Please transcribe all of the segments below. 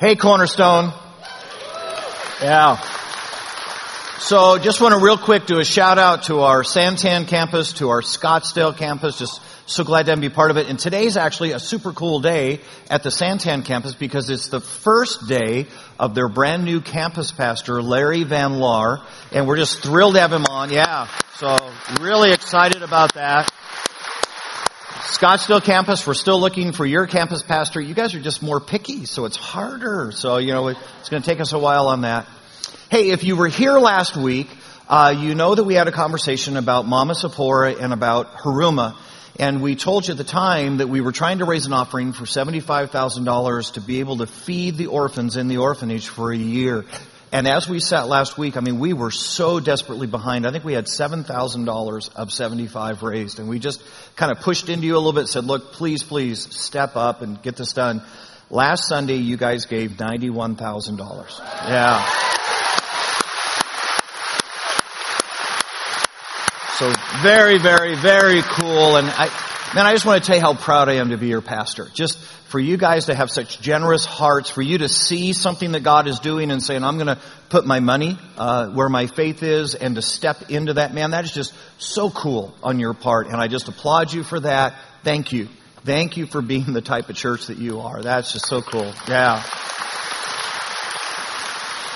Hey, Cornerstone. Yeah. So just want to real quick do a shout out to our Santan campus, to our Scottsdale campus. Just so glad to be part of it. And today's actually a super cool day at the Santan campus because it's the first day of their brand new campus pastor, Larry Van Laar. And we're just thrilled to have him on. Yeah. So really excited about that. Scottsdale campus, we're still looking for your campus pastor. You guys are just more picky, so it's harder. So, you know, it's going to take us a while on that. Hey, if you were here last week, uh, you know that we had a conversation about Mama Sapora and about Haruma. And we told you at the time that we were trying to raise an offering for $75,000 to be able to feed the orphans in the orphanage for a year. And as we sat last week, I mean, we were so desperately behind. I think we had $7,000 of 75 raised. And we just kind of pushed into you a little bit, said, look, please, please step up and get this done. Last Sunday, you guys gave $91,000. Yeah. So very, very, very cool. And I, man, I just want to tell you how proud I am to be your pastor. Just for you guys to have such generous hearts, for you to see something that God is doing and saying, I'm going to put my money uh, where my faith is and to step into that, man, that is just so cool on your part. And I just applaud you for that. Thank you. Thank you for being the type of church that you are. That's just so cool. Yeah.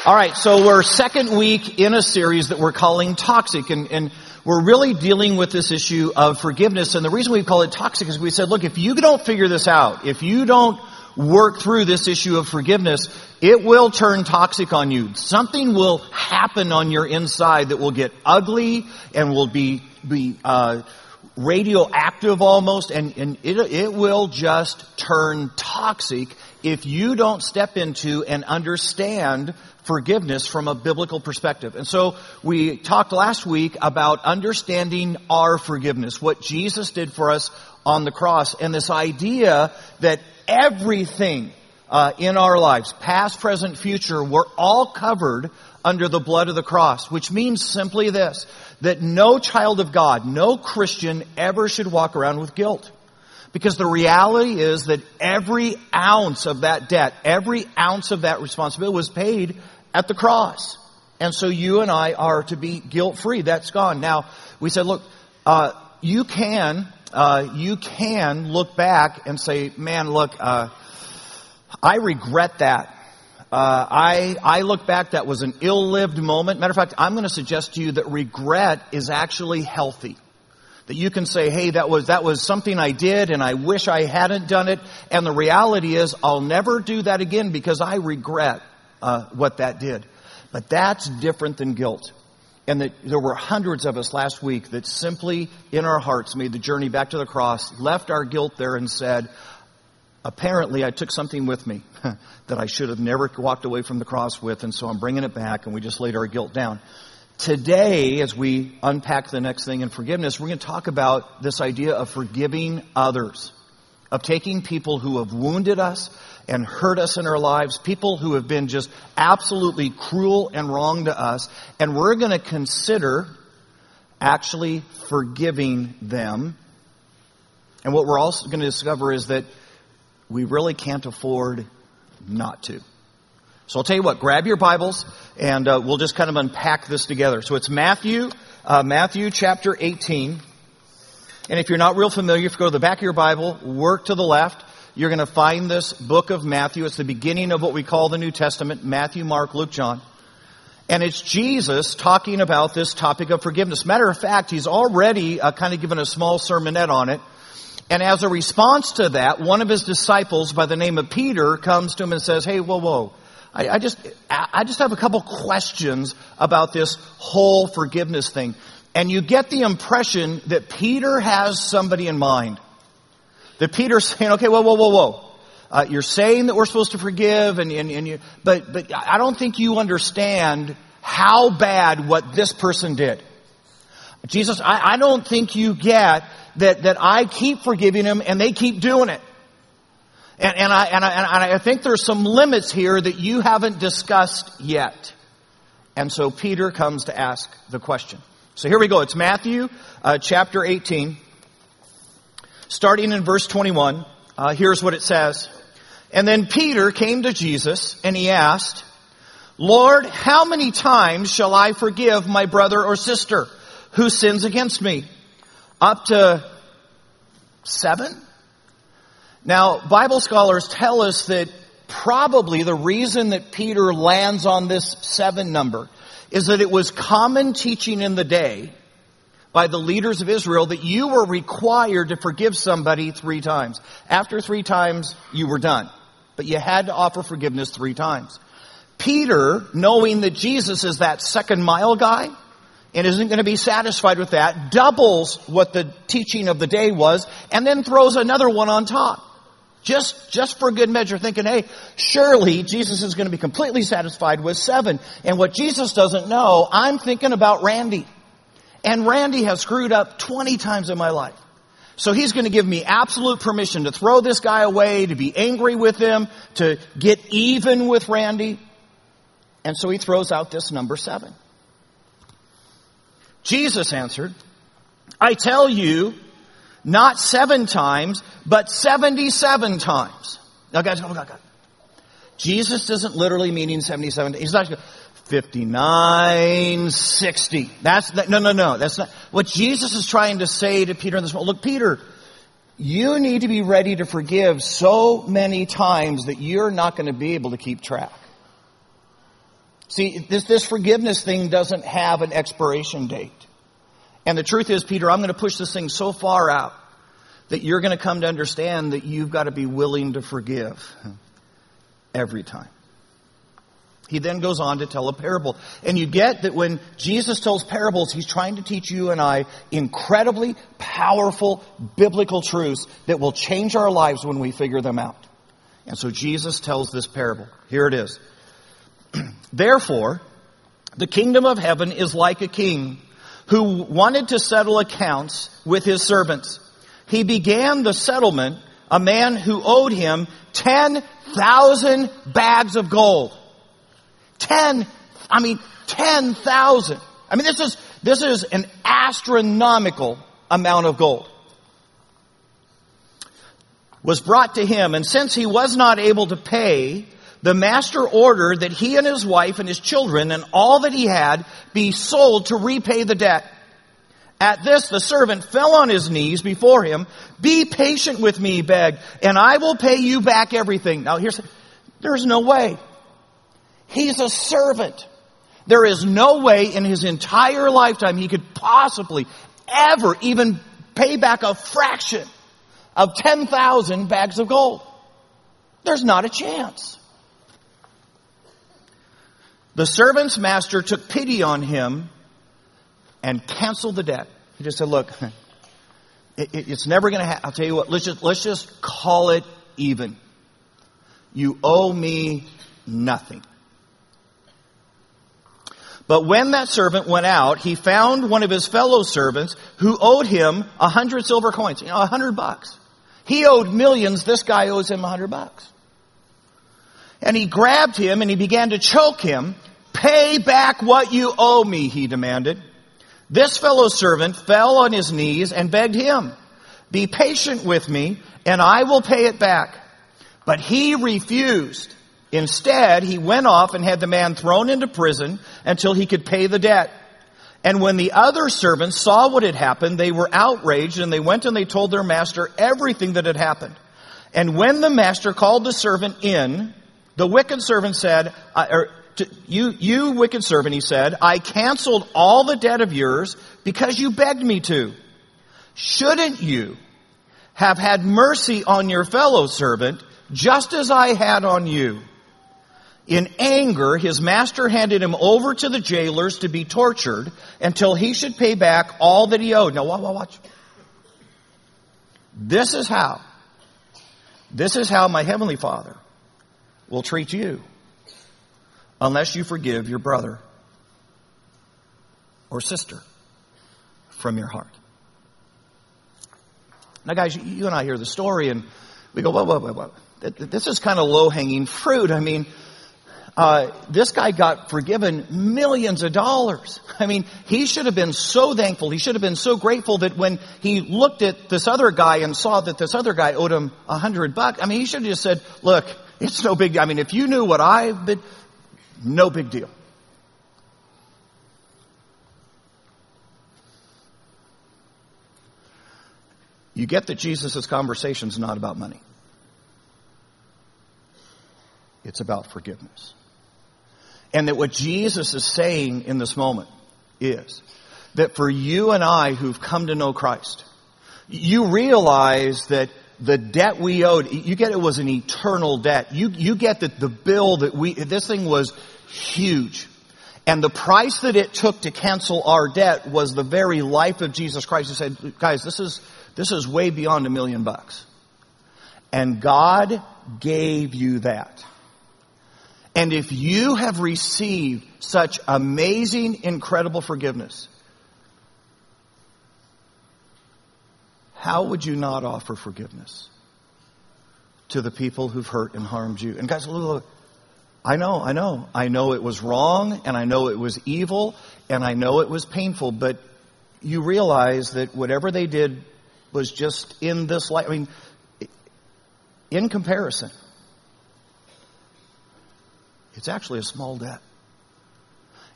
All right, so we're second week in a series that we're calling Toxic, and, and we're really dealing with this issue of forgiveness. And the reason we call it toxic is we said, look, if you don't figure this out, if you don't work through this issue of forgiveness, it will turn toxic on you. Something will happen on your inside that will get ugly and will be, be, uh, radioactive almost and, and it, it will just turn toxic if you don't step into and understand forgiveness from a biblical perspective. And so we talked last week about understanding our forgiveness, what Jesus did for us on the cross, and this idea that everything uh, in our lives, past, present, future, we're all covered under the blood of the cross, which means simply this, that no child of God, no Christian ever should walk around with guilt. Because the reality is that every ounce of that debt, every ounce of that responsibility was paid at the cross. And so you and I are to be guilt free. That's gone. Now, we said, look, uh, you can, uh, you can look back and say, man, look, uh, I regret that. Uh, I, I look back, that was an ill-lived moment. Matter of fact, I'm going to suggest to you that regret is actually healthy. That you can say, hey, that was, that was something I did and I wish I hadn't done it. And the reality is I'll never do that again because I regret uh, what that did. But that's different than guilt. And that there were hundreds of us last week that simply in our hearts made the journey back to the cross, left our guilt there and said, apparently I took something with me that I should have never walked away from the cross with, and so I'm bringing it back, and we just laid our guilt down. Today, as we unpack the next thing in forgiveness, we're going to talk about this idea of forgiving others, of taking people who have wounded us and hurt us in our lives, people who have been just absolutely cruel and wrong to us, and we're going to consider actually forgiving them. And what we're also going to discover is that we really can't afford not to. So I'll tell you what, grab your Bibles and uh, we'll just kind of unpack this together. So it's Matthew, uh, Matthew chapter 18. And if you're not real familiar, if you go to the back of your Bible, work to the left, you're going to find this book of Matthew. It's the beginning of what we call the New Testament, Matthew, Mark, Luke, John. And it's Jesus talking about this topic of forgiveness. Matter of fact, he's already uh, kind of given a small sermonette on it. And as a response to that, one of his disciples by the name of Peter comes to him and says, Hey, whoa, whoa. I, I just, I just have a couple questions about this whole forgiveness thing. And you get the impression that Peter has somebody in mind. That Peter's saying, okay, whoa, whoa, whoa, whoa. Uh, you're saying that we're supposed to forgive and, and, and you, but, but I don't think you understand how bad what this person did. Jesus, I, I don't think you get that, that I keep forgiving them and they keep doing it. And, and, I, and, I, and I think there's some limits here that you haven't discussed yet. And so Peter comes to ask the question. So here we go. It's Matthew uh, chapter 18, starting in verse 21. Uh, here's what it says. And then Peter came to Jesus and he asked, Lord, how many times shall I forgive my brother or sister who sins against me? Up to seven? Now, Bible scholars tell us that probably the reason that Peter lands on this seven number is that it was common teaching in the day by the leaders of Israel that you were required to forgive somebody three times. After three times, you were done. But you had to offer forgiveness three times. Peter, knowing that Jesus is that second mile guy, and isn't going to be satisfied with that, doubles what the teaching of the day was, and then throws another one on top. Just, just for good measure, thinking, hey, surely Jesus is going to be completely satisfied with seven. And what Jesus doesn't know, I'm thinking about Randy. And Randy has screwed up 20 times in my life. So he's going to give me absolute permission to throw this guy away, to be angry with him, to get even with Randy. And so he throws out this number seven. Jesus answered, I tell you, not seven times, but 77 times. Now guys, oh God, God. Jesus doesn't literally mean 77. He's not 59, 60. That's, that, no, no, no. That's not, what Jesus is trying to say to Peter in this moment. Look, Peter, you need to be ready to forgive so many times that you're not going to be able to keep track. See, this, this forgiveness thing doesn't have an expiration date. And the truth is, Peter, I'm going to push this thing so far out that you're going to come to understand that you've got to be willing to forgive every time. He then goes on to tell a parable. And you get that when Jesus tells parables, he's trying to teach you and I incredibly powerful biblical truths that will change our lives when we figure them out. And so Jesus tells this parable. Here it is. Therefore, the kingdom of heaven is like a king who wanted to settle accounts with his servants. He began the settlement, a man who owed him 10,000 bags of gold. 10, I mean, 10,000. I mean, this is, this is an astronomical amount of gold. Was brought to him, and since he was not able to pay, the master ordered that he and his wife and his children and all that he had be sold to repay the debt. At this, the servant fell on his knees before him. Be patient with me, he begged, and I will pay you back everything. Now here's, there's no way. He's a servant. There is no way in his entire lifetime he could possibly ever even pay back a fraction of 10,000 bags of gold. There's not a chance. The servant's master took pity on him and canceled the debt. He just said, look, it, it, it's never going to happen. I'll tell you what, let's just, let's just call it even. You owe me nothing. But when that servant went out, he found one of his fellow servants who owed him a hundred silver coins, you know, a hundred bucks. He owed millions, this guy owes him a hundred bucks. And he grabbed him and he began to choke him. Pay back what you owe me, he demanded. This fellow servant fell on his knees and begged him, be patient with me and I will pay it back. But he refused. Instead, he went off and had the man thrown into prison until he could pay the debt. And when the other servants saw what had happened, they were outraged and they went and they told their master everything that had happened. And when the master called the servant in, the wicked servant said, or you, you wicked servant, he said, I canceled all the debt of yours because you begged me to. Shouldn't you have had mercy on your fellow servant just as I had on you? In anger, his master handed him over to the jailers to be tortured until he should pay back all that he owed. Now, watch. This is how. This is how my heavenly father will treat you unless you forgive your brother or sister from your heart. Now, guys, you and I hear the story and we go, whoa, whoa, whoa, whoa. This is kind of low hanging fruit. I mean, uh, this guy got forgiven millions of dollars. I mean, he should have been so thankful. He should have been so grateful that when he looked at this other guy and saw that this other guy owed him a hundred bucks, I mean, he should have just said, look, It's no big deal. I mean, if you knew what I've been, no big deal. You get that Jesus' conversation is not about money. It's about forgiveness. And that what Jesus is saying in this moment is that for you and I who've come to know Christ, you realize that the debt we owed, you get it was an eternal debt. You, you get that the bill that we, this thing was huge. And the price that it took to cancel our debt was the very life of Jesus Christ. He said, guys, this is, this is way beyond a million bucks. And God gave you that. And if you have received such amazing, incredible forgiveness, how would you not offer forgiveness to the people who've hurt and harmed you? And guys, look, I know, I know. I know it was wrong, and I know it was evil, and I know it was painful, but you realize that whatever they did was just in this life. I mean, in comparison, it's actually a small debt.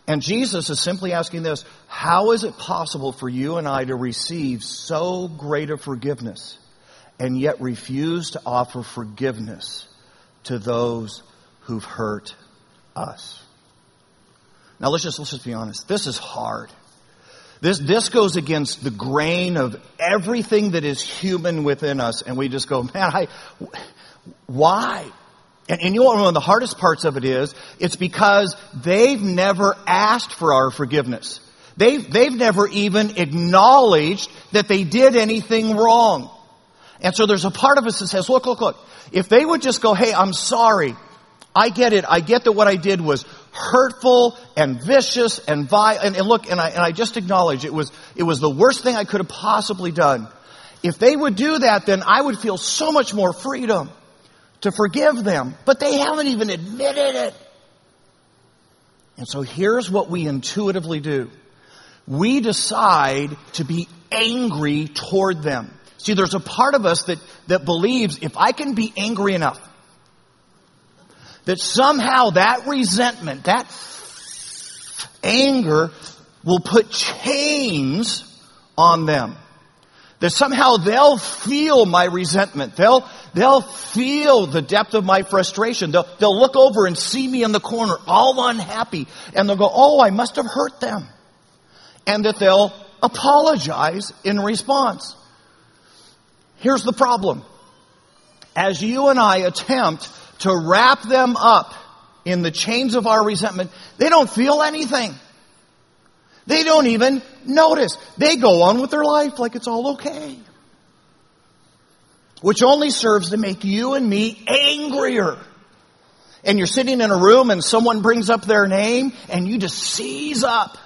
And Jesus is simply asking this, how is it possible for you and I to receive so great a forgiveness and yet refuse to offer forgiveness to those who've hurt us? Now let's just, let's just be honest. This is hard. This, this goes against the grain of everything that is human within us and we just go, man, I, why? And, and you know what one of the hardest parts of it is? It's because they've never asked for our forgiveness. They've, they've never even acknowledged that they did anything wrong. And so there's a part of us that says, look, look, look. If they would just go, hey, I'm sorry. I get it. I get that what I did was hurtful and vicious and vile. And, and look, and I, and I just acknowledge it was, it was the worst thing I could have possibly done. If they would do that, then I would feel so much more freedom to forgive them, but they haven't even admitted it. And so here's what we intuitively do. We decide to be angry toward them. See, there's a part of us that, that believes if I can be angry enough, that somehow that resentment, that anger will put chains on them. That somehow they'll feel my resentment. They'll, they'll feel the depth of my frustration. They'll, they'll look over and see me in the corner, all unhappy, and they'll go, oh, I must have hurt them. And that they'll apologize in response. Here's the problem. As you and I attempt to wrap them up in the chains of our resentment, they don't feel anything. They don't even notice. They go on with their life like it's all okay. Which only serves to make you and me angrier. And you're sitting in a room and someone brings up their name and you just seize up.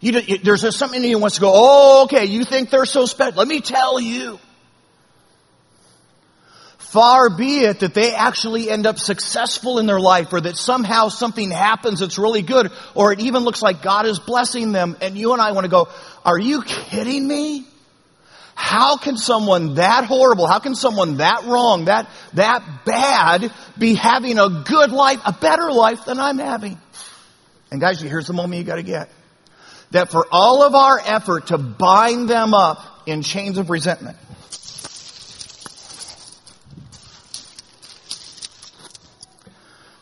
You, there's something in you wants to go, oh, okay, you think they're so special. Let me tell you. Far be it that they actually end up successful in their life or that somehow something happens that's really good or it even looks like God is blessing them and you and I want to go, are you kidding me? How can someone that horrible, how can someone that wrong, that, that bad be having a good life, a better life than I'm having? And guys, here's the moment you gotta get. That for all of our effort to bind them up in chains of resentment,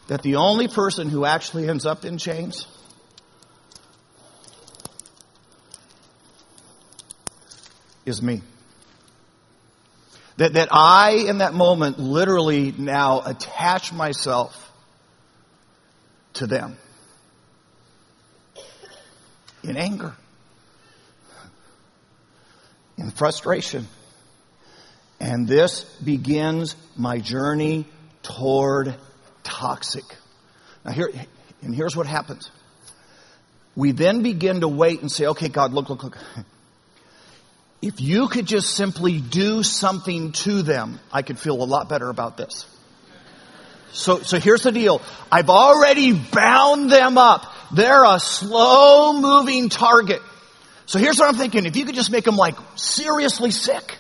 that the only person who actually ends up in chains is me. That, that I, in that moment, literally now attach myself to them in anger, in frustration. And this begins my journey toward toxic. Now here, and here's what happens. We then begin to wait and say, okay, God, look, look, look. If you could just simply do something to them, I could feel a lot better about this. So, so here's the deal. I've already bound them up. They're a slow moving target. So here's what I'm thinking. If you could just make them like seriously sick.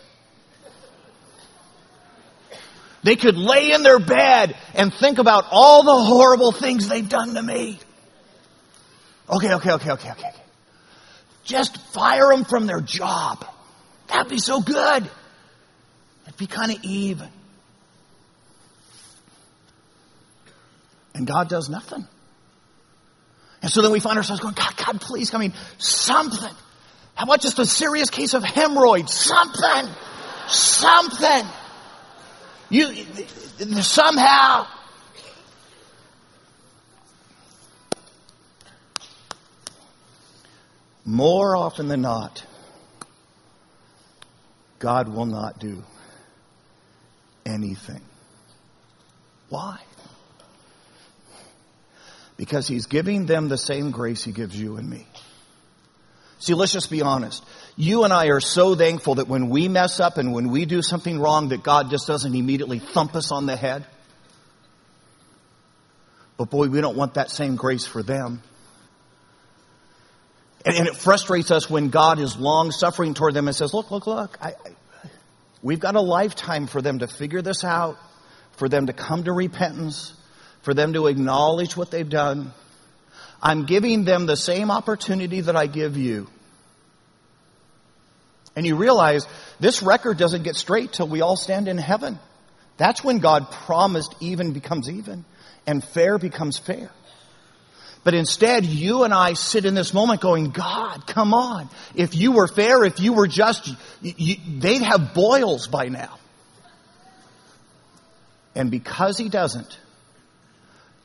They could lay in their bed and think about all the horrible things they've done to me. Okay, okay, okay, okay, okay. Just fire them from their job. That'd be so good. It'd be kind of even. And God does nothing. And so then we find ourselves going, God, God, please, I mean, something. How about just a serious case of hemorrhoids? Something. Something. You, somehow. More often than not, God will not do anything. Why? Because He's giving them the same grace He gives you and me. See, let's just be honest. You and I are so thankful that when we mess up and when we do something wrong that God just doesn't immediately thump us on the head. But boy, we don't want that same grace for them. And, and it frustrates us when God is long suffering toward them and says, look, look, look, I, I, we've got a lifetime for them to figure this out, for them to come to repentance, for them to acknowledge what they've done. I'm giving them the same opportunity that I give you. And you realize this record doesn't get straight till we all stand in heaven. That's when God promised even becomes even and fair becomes fair. But instead, you and I sit in this moment going, God, come on. If you were fair, if you were just, you, you, they'd have boils by now. And because he doesn't,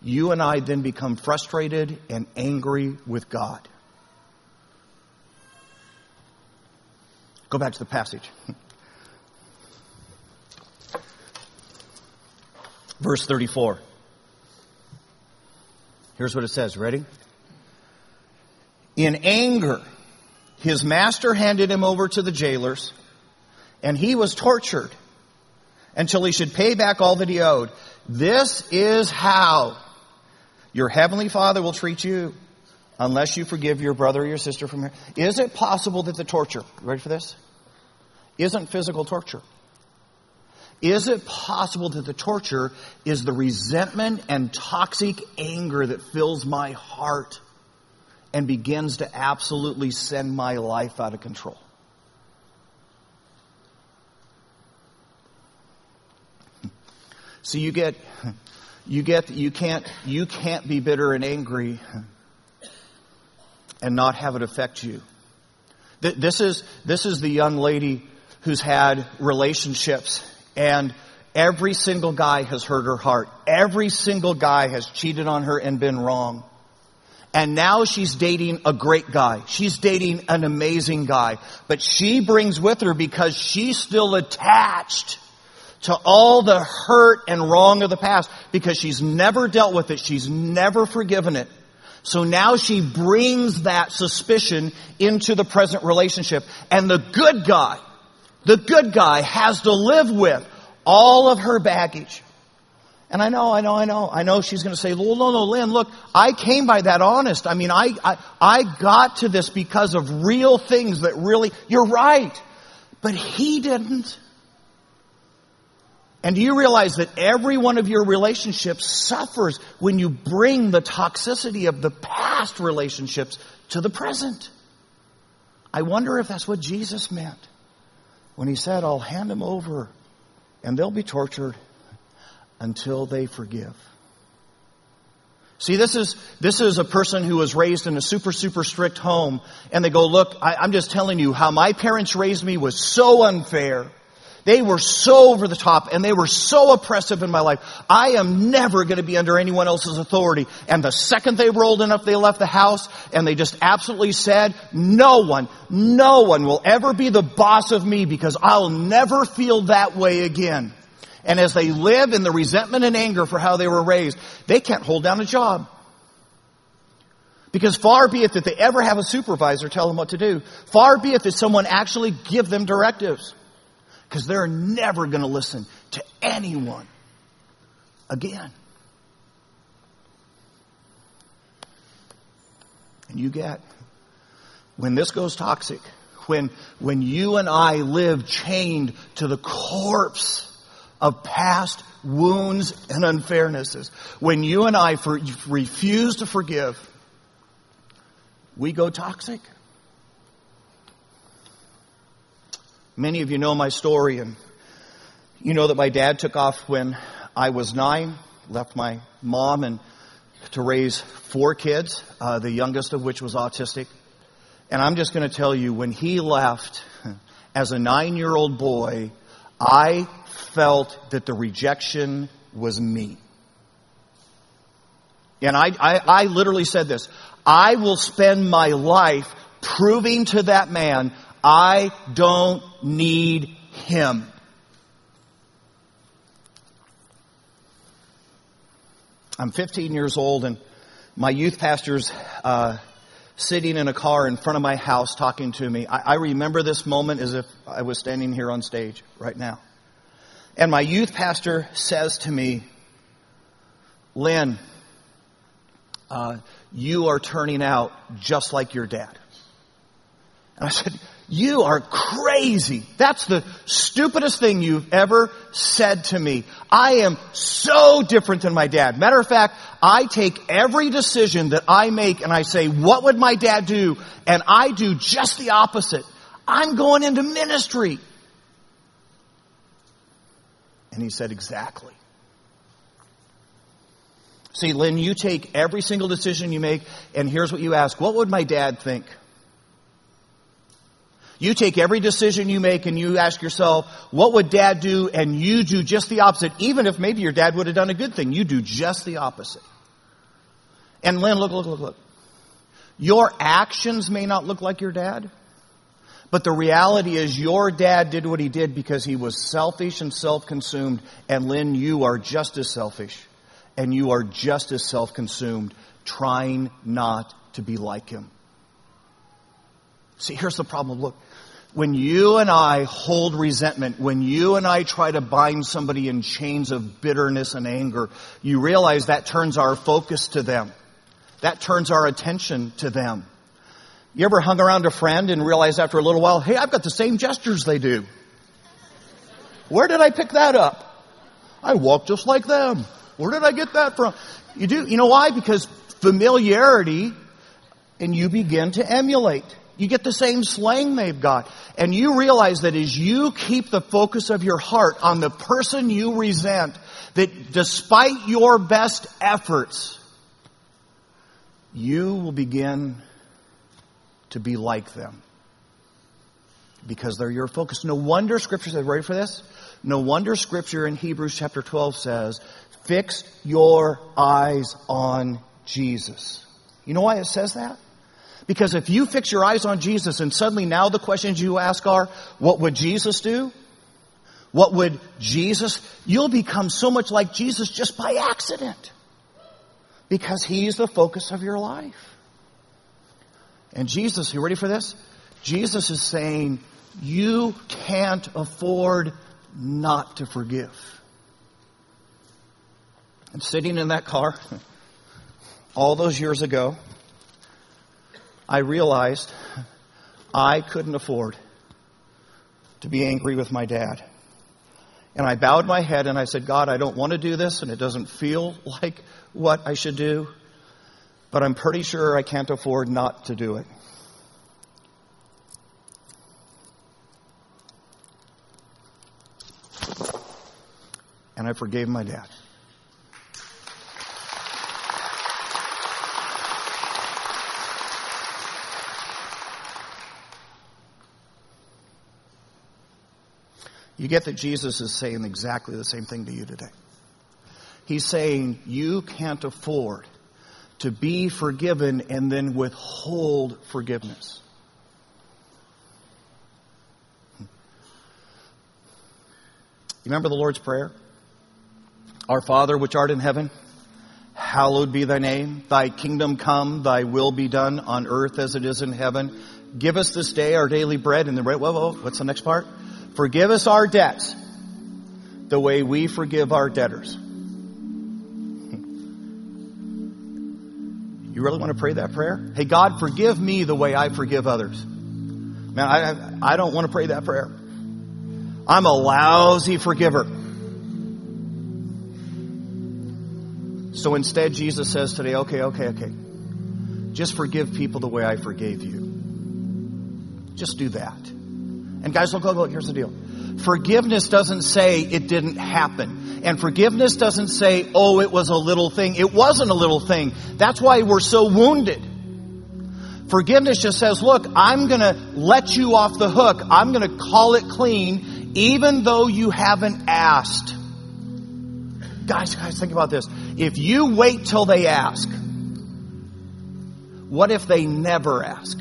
you and I then become frustrated and angry with God. Go back to the passage. Verse 34. Here's what it says. Ready? In anger, his master handed him over to the jailers, and he was tortured until he should pay back all that he owed. This is how your heavenly Father will treat you unless you forgive your brother or your sister from here. Is it possible that the torture, ready for this? Isn't physical torture? Is it possible that the torture is the resentment and toxic anger that fills my heart and begins to absolutely send my life out of control? So you get you get you can't you can't be bitter and angry and not have it affect you. This is this is the young lady who's had relationships and every single guy has hurt her heart. Every single guy has cheated on her and been wrong. And now she's dating a great guy. She's dating an amazing guy. But she brings with her because she's still attached to all the hurt and wrong of the past because she's never dealt with it. She's never forgiven it. So now she brings that suspicion into the present relationship. And the good guy, the good guy has to live with all of her baggage. And I know, I know, I know, I know she's going to say, well, no, no, Lynn, look, I came by that honest. I mean, I, I, I got to this because of real things that really, you're right. But he didn't. And do you realize that every one of your relationships suffers when you bring the toxicity of the past relationships to the present? I wonder if that's what Jesus meant when he said, I'll hand them over and they'll be tortured until they forgive. See, this is, this is a person who was raised in a super, super strict home and they go, look, I, I'm just telling you how my parents raised me was so unfair. They were so over the top and they were so oppressive in my life. I am never going to be under anyone else's authority. And the second they rolled enough, they left the house and they just absolutely said, no one, no one will ever be the boss of me because I'll never feel that way again. And as they live in the resentment and anger for how they were raised, they can't hold down a job. Because far be it that they ever have a supervisor tell them what to do. Far be it that someone actually give them directives because they're never going to listen to anyone again. And you get, when this goes toxic, when, when you and I live chained to the corpse of past wounds and unfairnesses. When you and I for, refuse to forgive, we go toxic. Many of you know my story and you know that my dad took off when I was nine, left my mom and to raise four kids, uh, the youngest of which was autistic. And I'm just going to tell you, when he left as a nine year old boy, I felt that the rejection was me. And I, I, I literally said this. I will spend my life proving to that man I don't need him. I'm 15 years old and my youth pastor's uh, sitting in a car in front of my house talking to me. I, I remember this moment as if I was standing here on stage right now. And my youth pastor says to me, Lynn, uh, you are turning out just like your dad. And I said, you are crazy. That's the stupidest thing you've ever said to me. I am so different than my dad. Matter of fact, I take every decision that I make and I say, what would my dad do? And I do just the opposite. I'm going into ministry. And he said, exactly. See, Lynn, you take every single decision you make, and here's what you ask. What would my dad think? You take every decision you make and you ask yourself, what would dad do? And you do just the opposite. Even if maybe your dad would have done a good thing, you do just the opposite. And Lynn, look, look, look, look. Your actions may not look like your dad, but the reality is your dad did what he did because he was selfish and self-consumed. And Lynn, you are just as selfish and you are just as self-consumed trying not to be like him. See, here's the problem. Look, when you and I hold resentment, when you and I try to bind somebody in chains of bitterness and anger, you realize that turns our focus to them. That turns our attention to them. You ever hung around a friend and realized after a little while, hey, I've got the same gestures they do. Where did I pick that up? I walk just like them. Where did I get that from? You do, you know why? Because familiarity and you begin to emulate. You get the same slang they've got. And you realize that as you keep the focus of your heart on the person you resent, that despite your best efforts, you will begin to be like them. Because they're your focus. No wonder scripture says, ready for this? No wonder scripture in Hebrews chapter 12 says, fix your eyes on Jesus. You know why it says that? Because if you fix your eyes on Jesus and suddenly now the questions you ask are, what would Jesus do? What would Jesus, you'll become so much like Jesus just by accident. Because He's the focus of your life. And Jesus, you ready for this? Jesus is saying, you can't afford not to forgive. I'm sitting in that car all those years ago. I realized I couldn't afford to be angry with my dad. And I bowed my head and I said, God, I don't want to do this and it doesn't feel like what I should do, but I'm pretty sure I can't afford not to do it. And I forgave my dad. You get that Jesus is saying exactly the same thing to you today. He's saying you can't afford to be forgiven and then withhold forgiveness. You remember the Lord's Prayer? Our Father which art in heaven, hallowed be thy name. Thy kingdom come, thy will be done on earth as it is in heaven. Give us this day our daily bread. And the whoa, whoa, what's the next part? Forgive us our debts the way we forgive our debtors. You really want to pray that prayer? Hey, God, forgive me the way I forgive others. Man, I, I don't want to pray that prayer. I'm a lousy forgiver. So instead, Jesus says today, okay, okay, okay. Just forgive people the way I forgave you. Just do that. And guys, look, look, look, here's the deal. Forgiveness doesn't say it didn't happen. And forgiveness doesn't say, oh, it was a little thing. It wasn't a little thing. That's why we're so wounded. Forgiveness just says, look, I'm gonna let you off the hook. I'm gonna call it clean, even though you haven't asked. Guys, guys, think about this. If you wait till they ask, what if they never ask?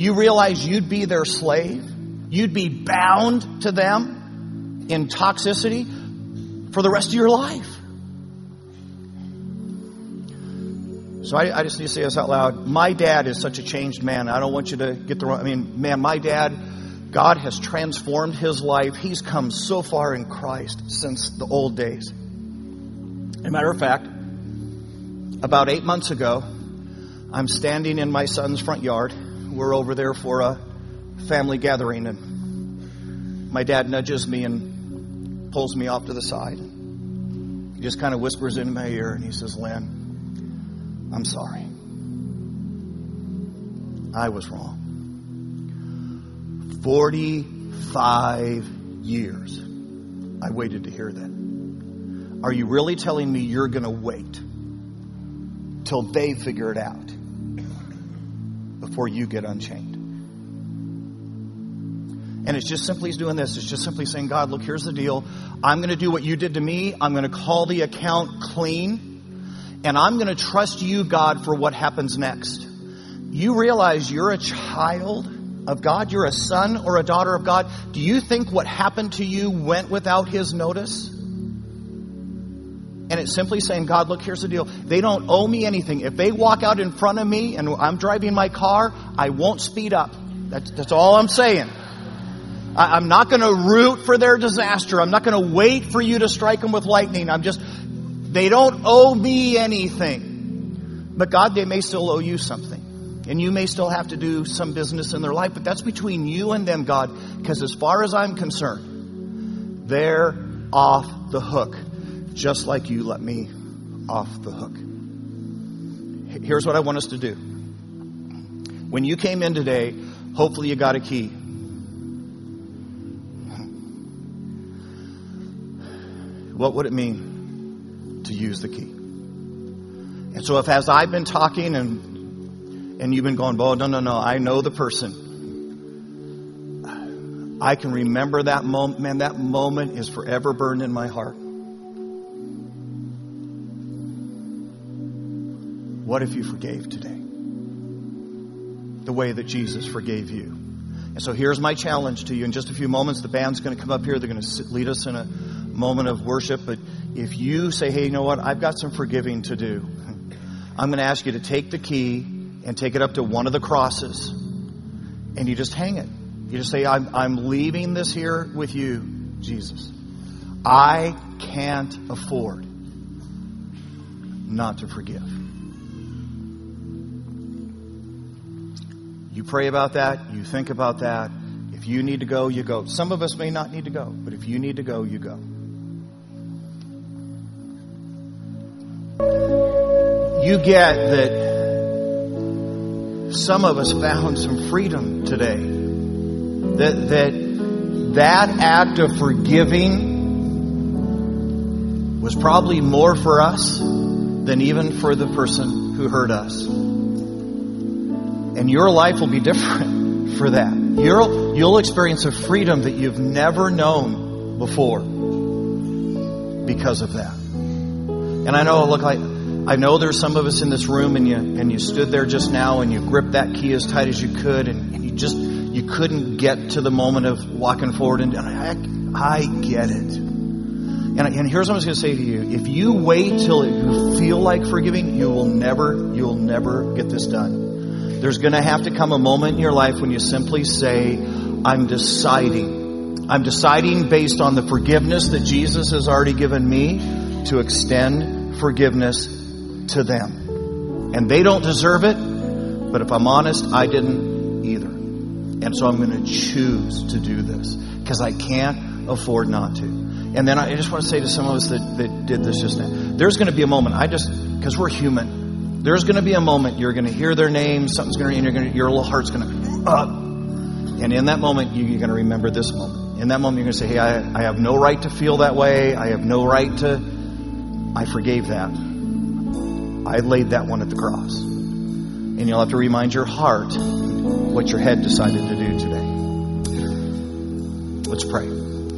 You realize you'd be their slave? You'd be bound to them in toxicity for the rest of your life. So I, I, just need to say this out loud. My dad is such a changed man. I don't want you to get the wrong. I mean, man, my dad, God has transformed his life. He's come so far in Christ since the old days. As a matter of fact, about eight months ago, I'm standing in my son's front yard. We're over there for a family gathering, and my dad nudges me and pulls me off to the side. He just kind of whispers into my ear, and he says, Lynn, I'm sorry. I was wrong. 45 years I waited to hear that. Are you really telling me you're going to wait till they figure it out before you get unchained? And it's just simply doing this. It's just simply saying, God, look, here's the deal. I'm going to do what you did to me. I'm going to call the account clean. And I'm going to trust you, God, for what happens next. You realize you're a child of God. You're a son or a daughter of God. Do you think what happened to you went without his notice? And it's simply saying, God, look, here's the deal. They don't owe me anything. If they walk out in front of me and I'm driving my car, I won't speed up. That's, that's all I'm saying. I, I'm not going to root for their disaster. I'm not going to wait for you to strike them with lightning. I'm just, they don't owe me anything. But God, they may still owe you something. And you may still have to do some business in their life, but that's between you and them, God, because as far as I'm concerned, they're off the hook, just like you let me off the hook. Here's what I want us to do. When you came in today, hopefully you got a key. What would it mean to use the key? And so if as I've been talking and and you've been going, oh, no, no, no, I know the person. I can remember that moment. Man, that moment is forever burned in my heart. What if you forgave today? The way that Jesus forgave you. And so here's my challenge to you. In just a few moments, the band's going to come up here. They're going to lead us in a moment of worship. But if you say, hey, you know what? I've got some forgiving to do. I'm going to ask you to take the key and take it up to one of the crosses and you just hang it. You just say, I'm, I'm leaving this here with you, Jesus. I can't afford not to forgive. You pray about that, you think about that. If you need to go, you go. Some of us may not need to go, but if you need to go, you go. You get that some of us found some freedom today. That, that, that act of forgiving was probably more for us than even for the person who hurt us. And your life will be different for that. You'll, you'll experience a freedom that you've never known before because of that. And I know, look, like I know there's some of us in this room and you, and you stood there just now and you gripped that key as tight as you could and, and you just, you couldn't get to the moment of walking forward and, I, I get it. And, and here's what I was going to say to you. If you wait till you feel like forgiving, you will never, you'll never get this done. There's going to have to come a moment in your life when you simply say, I'm deciding. I'm deciding based on the forgiveness that Jesus has already given me to extend forgiveness to them. And they don't deserve it, but if I'm honest, I didn't either. And so I'm going to choose to do this because I can't afford not to. And then I just want to say to some of us that, that did this just now there's going to be a moment. I just, because we're human, there's going to be a moment you're going to hear their name, something's going to, and you're going to, your little heart's going to, up. And in that moment, you, are going to remember this moment. In that moment, you're going to say, hey, I, I have no right to feel that way. I have no right to, I forgave that. I laid that one at the cross. And you'll have to remind your heart what your head decided to do today. Let's pray.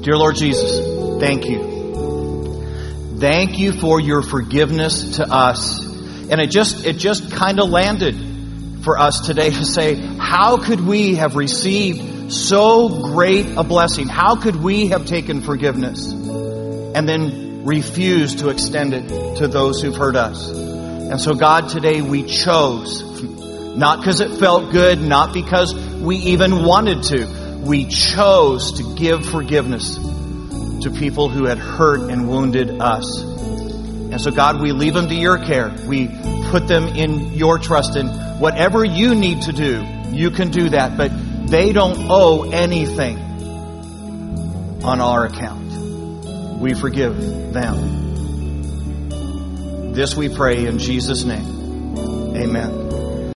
Dear Lord Jesus, thank you. Thank you for your forgiveness to us. And it just, it just kind of landed for us today to say, how could we have received so great a blessing? How could we have taken forgiveness and then refused to extend it to those who've hurt us? And so God, today we chose, not because it felt good, not because we even wanted to, we chose to give forgiveness to people who had hurt and wounded us. And so, God, we leave them to your care. We put them in your trust. And whatever you need to do, you can do that. But they don't owe anything on our account. We forgive them. This we pray in Jesus' name. Amen.